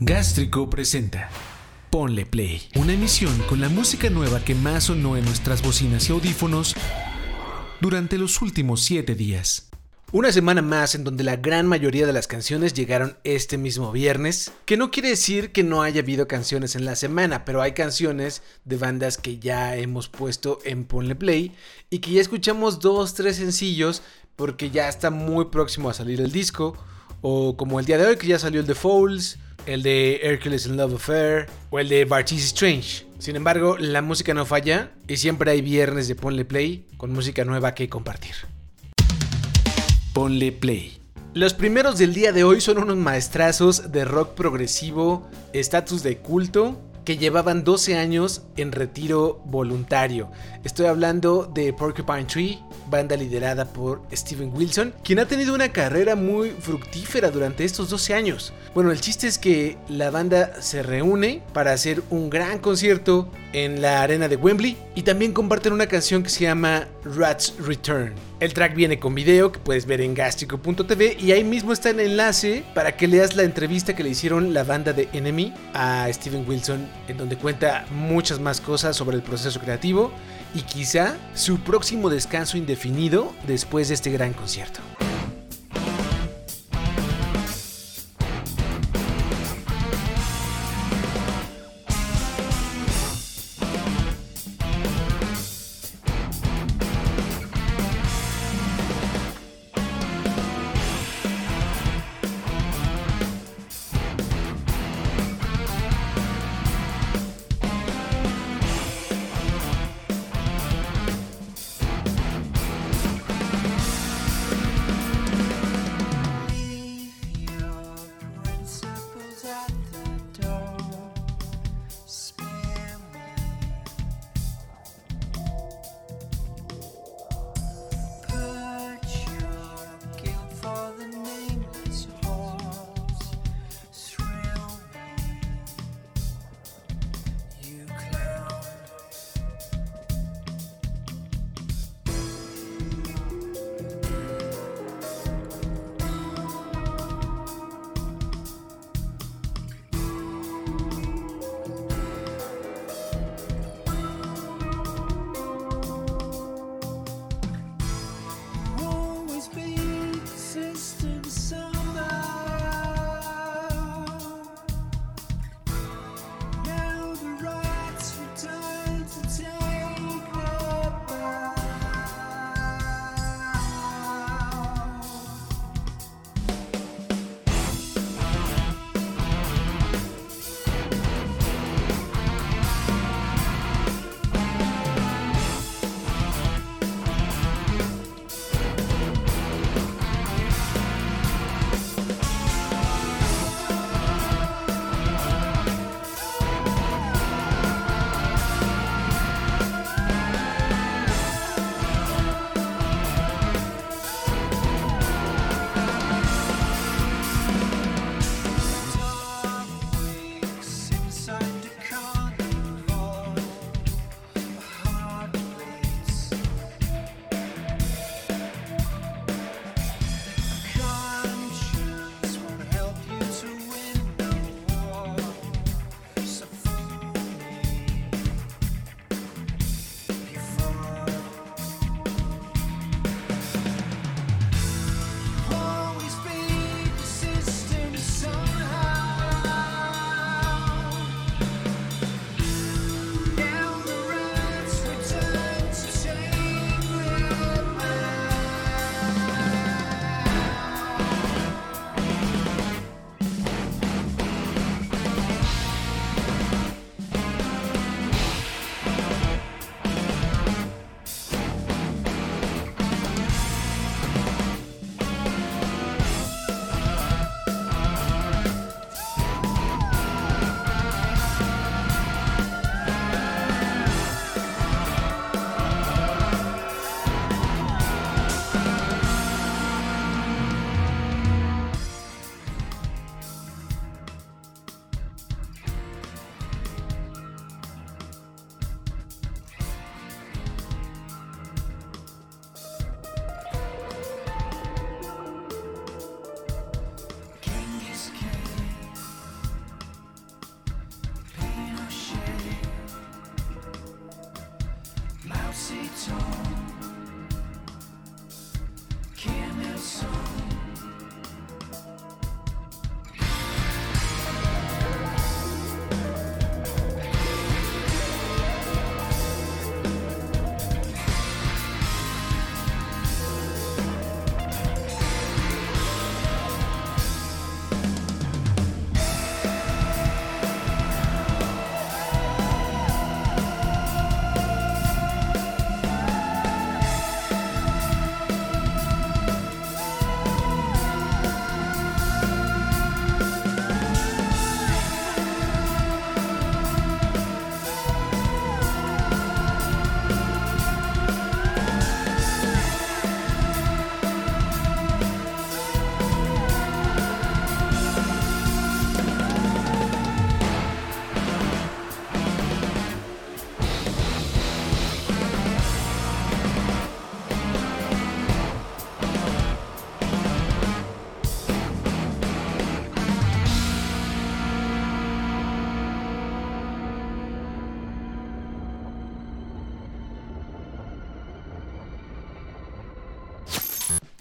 Gástrico presenta Ponle Play, una emisión con la música nueva que más sonó en nuestras bocinas y audífonos durante los últimos 7 días. Una semana más en donde la gran mayoría de las canciones llegaron este mismo viernes, que no quiere decir que no haya habido canciones en la semana, pero hay canciones de bandas que ya hemos puesto en Ponle Play y que ya escuchamos dos, tres sencillos porque ya está muy próximo a salir el disco, o como el día de hoy que ya salió el de Fouls, el de Hercules in Love Affair o el de Barty's Strange. Sin embargo, la música no falla y siempre hay viernes de Ponle Play con música nueva que compartir. Ponle Play. Los primeros del día de hoy son unos maestrazos de rock progresivo, estatus de culto, que llevaban 12 años en retiro voluntario. Estoy hablando de Porcupine Tree, banda liderada por Steven Wilson, quien ha tenido una carrera muy fructífera durante estos 12 años. Bueno, el chiste es que la banda se reúne para hacer un gran concierto en la arena de Wembley y también comparten una canción que se llama Rats Return. El track viene con video que puedes ver en gastrico.tv y ahí mismo está el enlace para que leas la entrevista que le hicieron la banda de Enemy a Steven Wilson en donde cuenta muchas más cosas sobre el proceso creativo y quizá su próximo descanso indefinido después de este gran concierto. torn.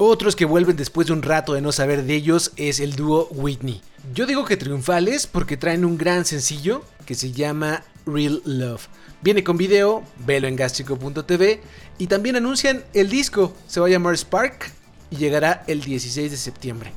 Otros que vuelven después de un rato de no saber de ellos es el dúo Whitney. Yo digo que triunfales porque traen un gran sencillo que se llama Real Love. Viene con video, velo en gastrico.tv y también anuncian el disco, se va a llamar Spark y llegará el 16 de septiembre.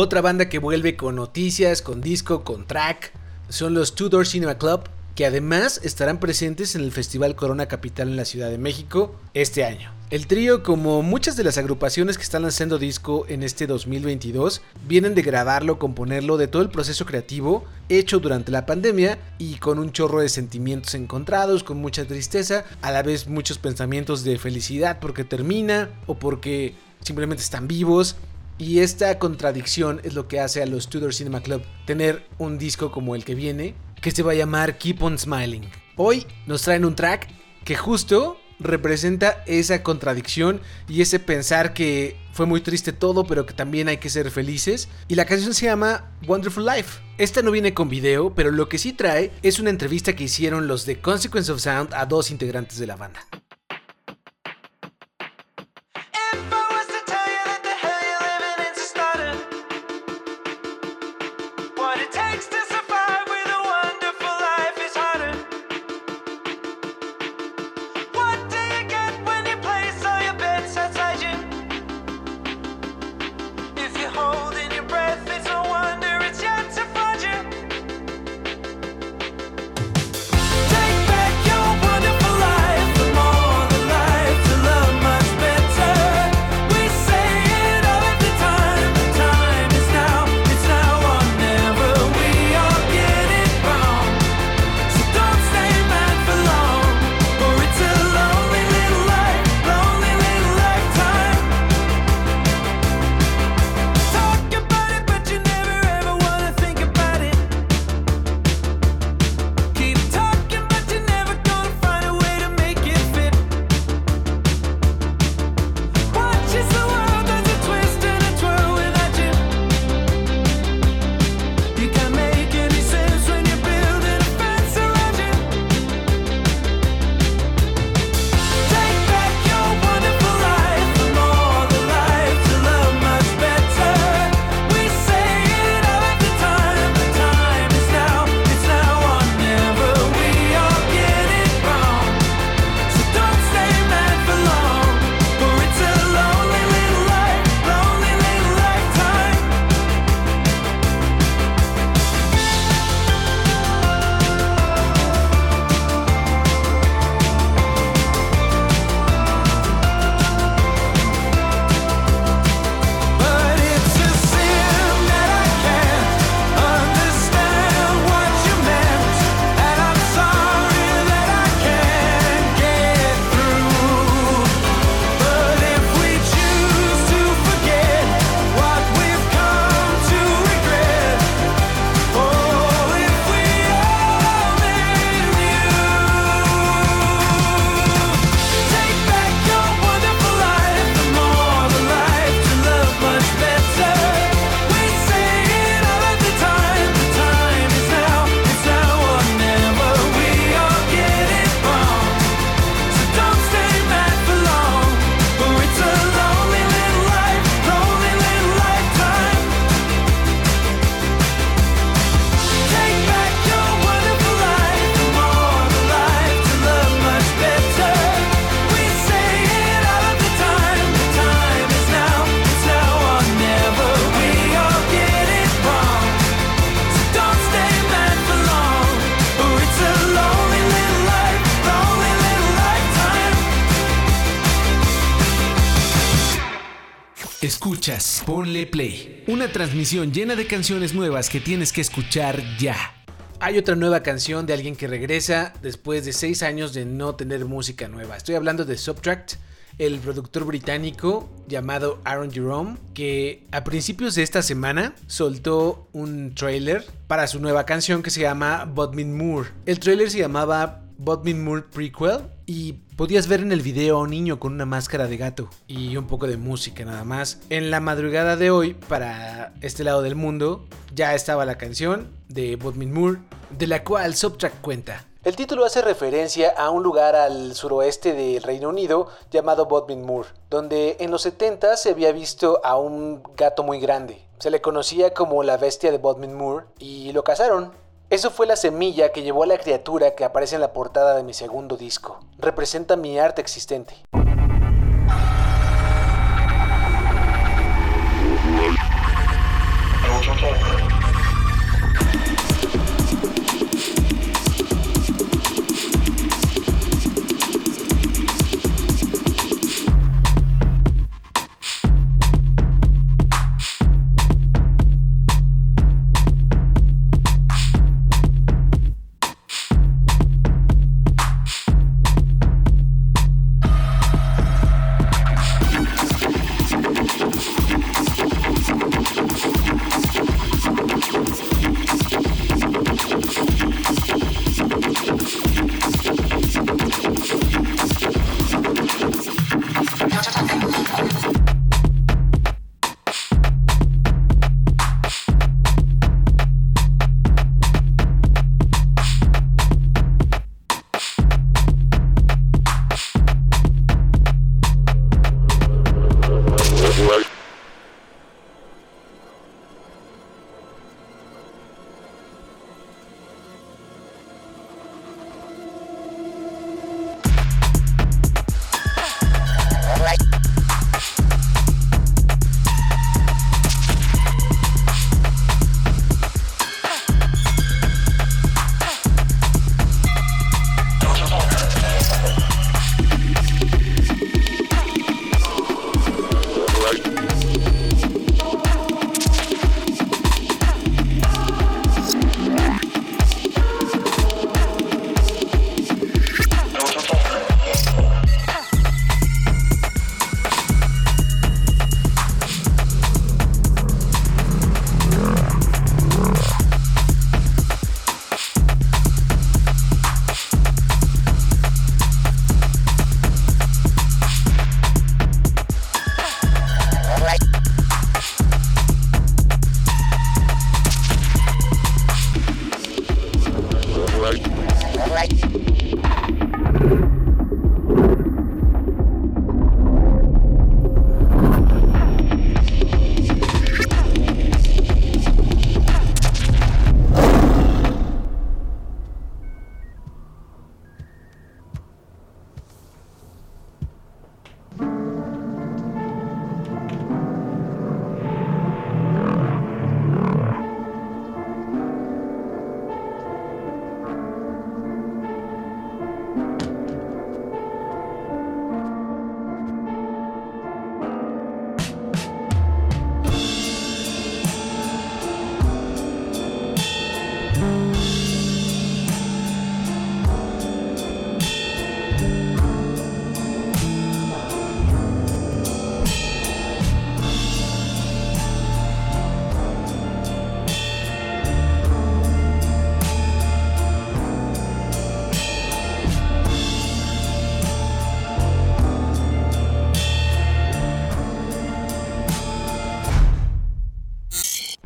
Otra banda que vuelve con noticias, con disco, con track, son los Two Door Cinema Club, que además estarán presentes en el Festival Corona Capital en la Ciudad de México este año. El trío, como muchas de las agrupaciones que están lanzando disco en este 2022, vienen de grabarlo, componerlo, de todo el proceso creativo hecho durante la pandemia y con un chorro de sentimientos encontrados, con mucha tristeza, a la vez muchos pensamientos de felicidad porque termina o porque simplemente están vivos Y esta contradicción es lo que hace a los Tudor Cinema Club tener un disco como el que viene, que se va a llamar Keep on Smiling. Hoy nos traen un track que justo representa esa contradicción y ese pensar que fue muy triste todo, pero que también hay que ser felices. Y la canción se llama Wonderful Life. Esta no viene con video, pero lo que sí trae es una entrevista que hicieron los de Consequence of Sound a dos integrantes de la banda. Ponle Play, una transmisión llena de canciones nuevas que tienes que escuchar ya. Hay otra nueva canción de alguien que regresa después de 6 años de no tener música nueva. Estoy hablando de Subtract, el productor británico llamado Aaron Jerome, que a principios de esta semana soltó un trailer para su nueva canción que se llama Bodmin Moore. El trailer se llamaba Bodmin Moore Prequel y podías ver en el video a un niño con una máscara de gato y un poco de música nada más. En la madrugada de hoy, para este lado del mundo, ya estaba la canción de Bodmin Moore, de la cual Subtract cuenta. El título hace referencia a un lugar al suroeste del Reino Unido llamado Bodmin Moor, donde en los 70 se había visto a un gato muy grande. Se le conocía como la bestia de Bodmin Moor y lo cazaron. Eso fue la semilla que llevó a la criatura que aparece en la portada de mi segundo disco. Representa mi arte existente.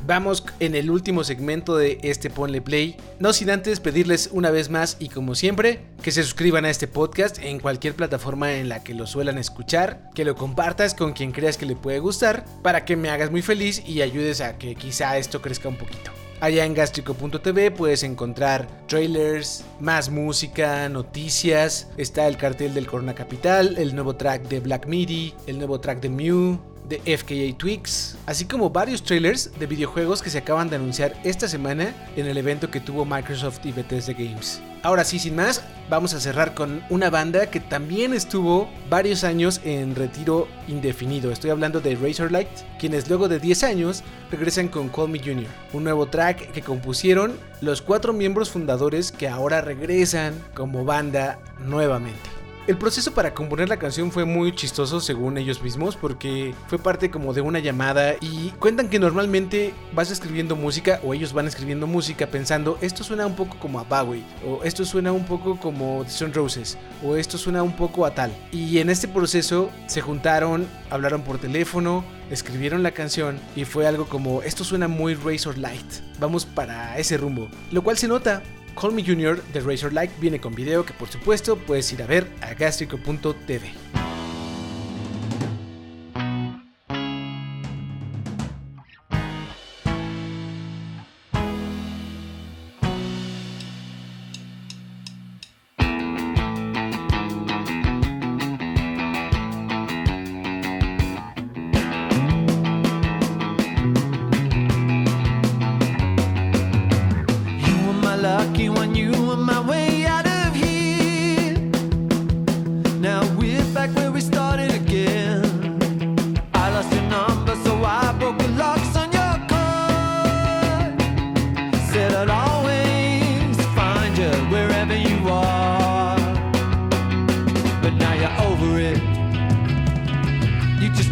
Vamos en el último segmento de este Ponle Play. No sin antes pedirles una vez más y como siempre que se suscriban a este podcast en cualquier plataforma en la que lo suelan escuchar, que lo compartas con quien creas que le puede gustar para que me hagas muy feliz y ayudes a que quizá esto crezca un poquito. Allá en gastrico.tv puedes encontrar trailers, más música, noticias. Está el cartel del Corona Capital, el nuevo track de Black Midi, el nuevo track de Mew, de FKA Twigs, así como varios trailers de videojuegos que se acaban de anunciar esta semana en el evento que tuvo Microsoft y Bethesda Games. Ahora sí, sin más, vamos a cerrar con una banda que también estuvo varios años en retiro indefinido. Estoy hablando de Razorlight, quienes luego de 10 años regresan con Call Me Junior, un nuevo track que compusieron los cuatro miembros fundadores que ahora regresan como banda nuevamente. El proceso para componer la canción fue muy chistoso según ellos mismos porque fue parte como de una llamada y cuentan que normalmente vas escribiendo música o ellos van escribiendo música pensando esto suena un poco como a Bowie o esto suena un poco como The Stone Roses o esto suena un poco a tal. Y en este proceso se juntaron, hablaron por teléfono, escribieron la canción y fue algo como esto suena muy Razor Light. Vamos para ese rumbo, lo cual se nota Call Me Junior de Razor Light viene con video que por supuesto puedes ir a ver a gastrico.tv.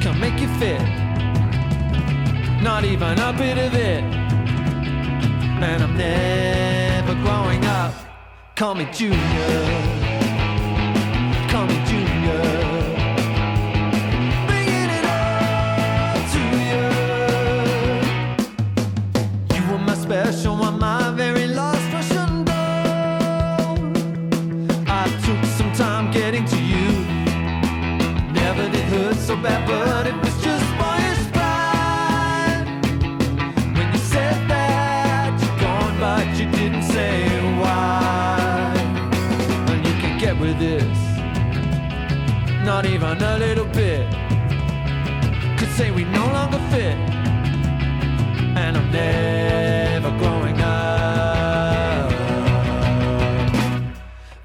can make you fit. Not even a bit of it. And I'm never growing up. Call me Junior. Not even a little bit. Could say we no longer fit, and I'm never growing up.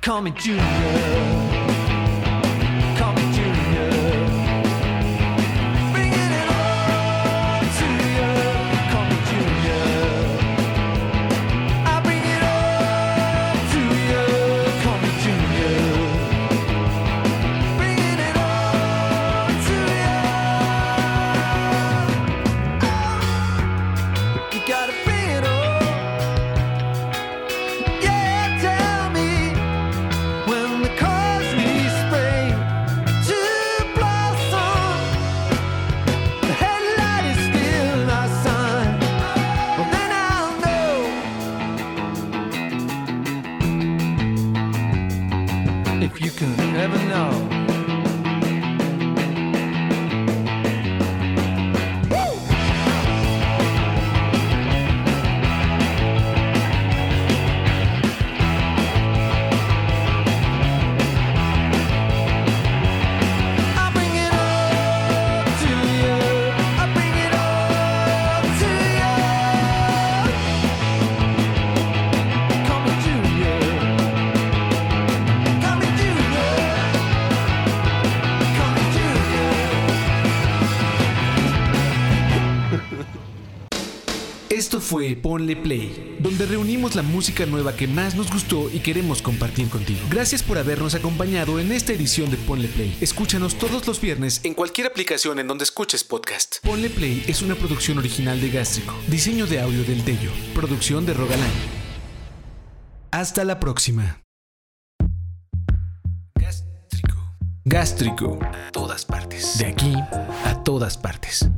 Call me Junior. Fue Ponle Play, donde reunimos la música nueva que más nos gustó y queremos compartir contigo. Gracias por habernos acompañado en esta edición de Ponle Play. Escúchanos todos los viernes en cualquier aplicación en donde escuches podcast. Ponle Play es una producción original de Gástrico. Diseño de audio del Dello. Producción de Rogalán. Hasta la próxima. Gástrico. Gástrico. A todas partes. De aquí a todas partes.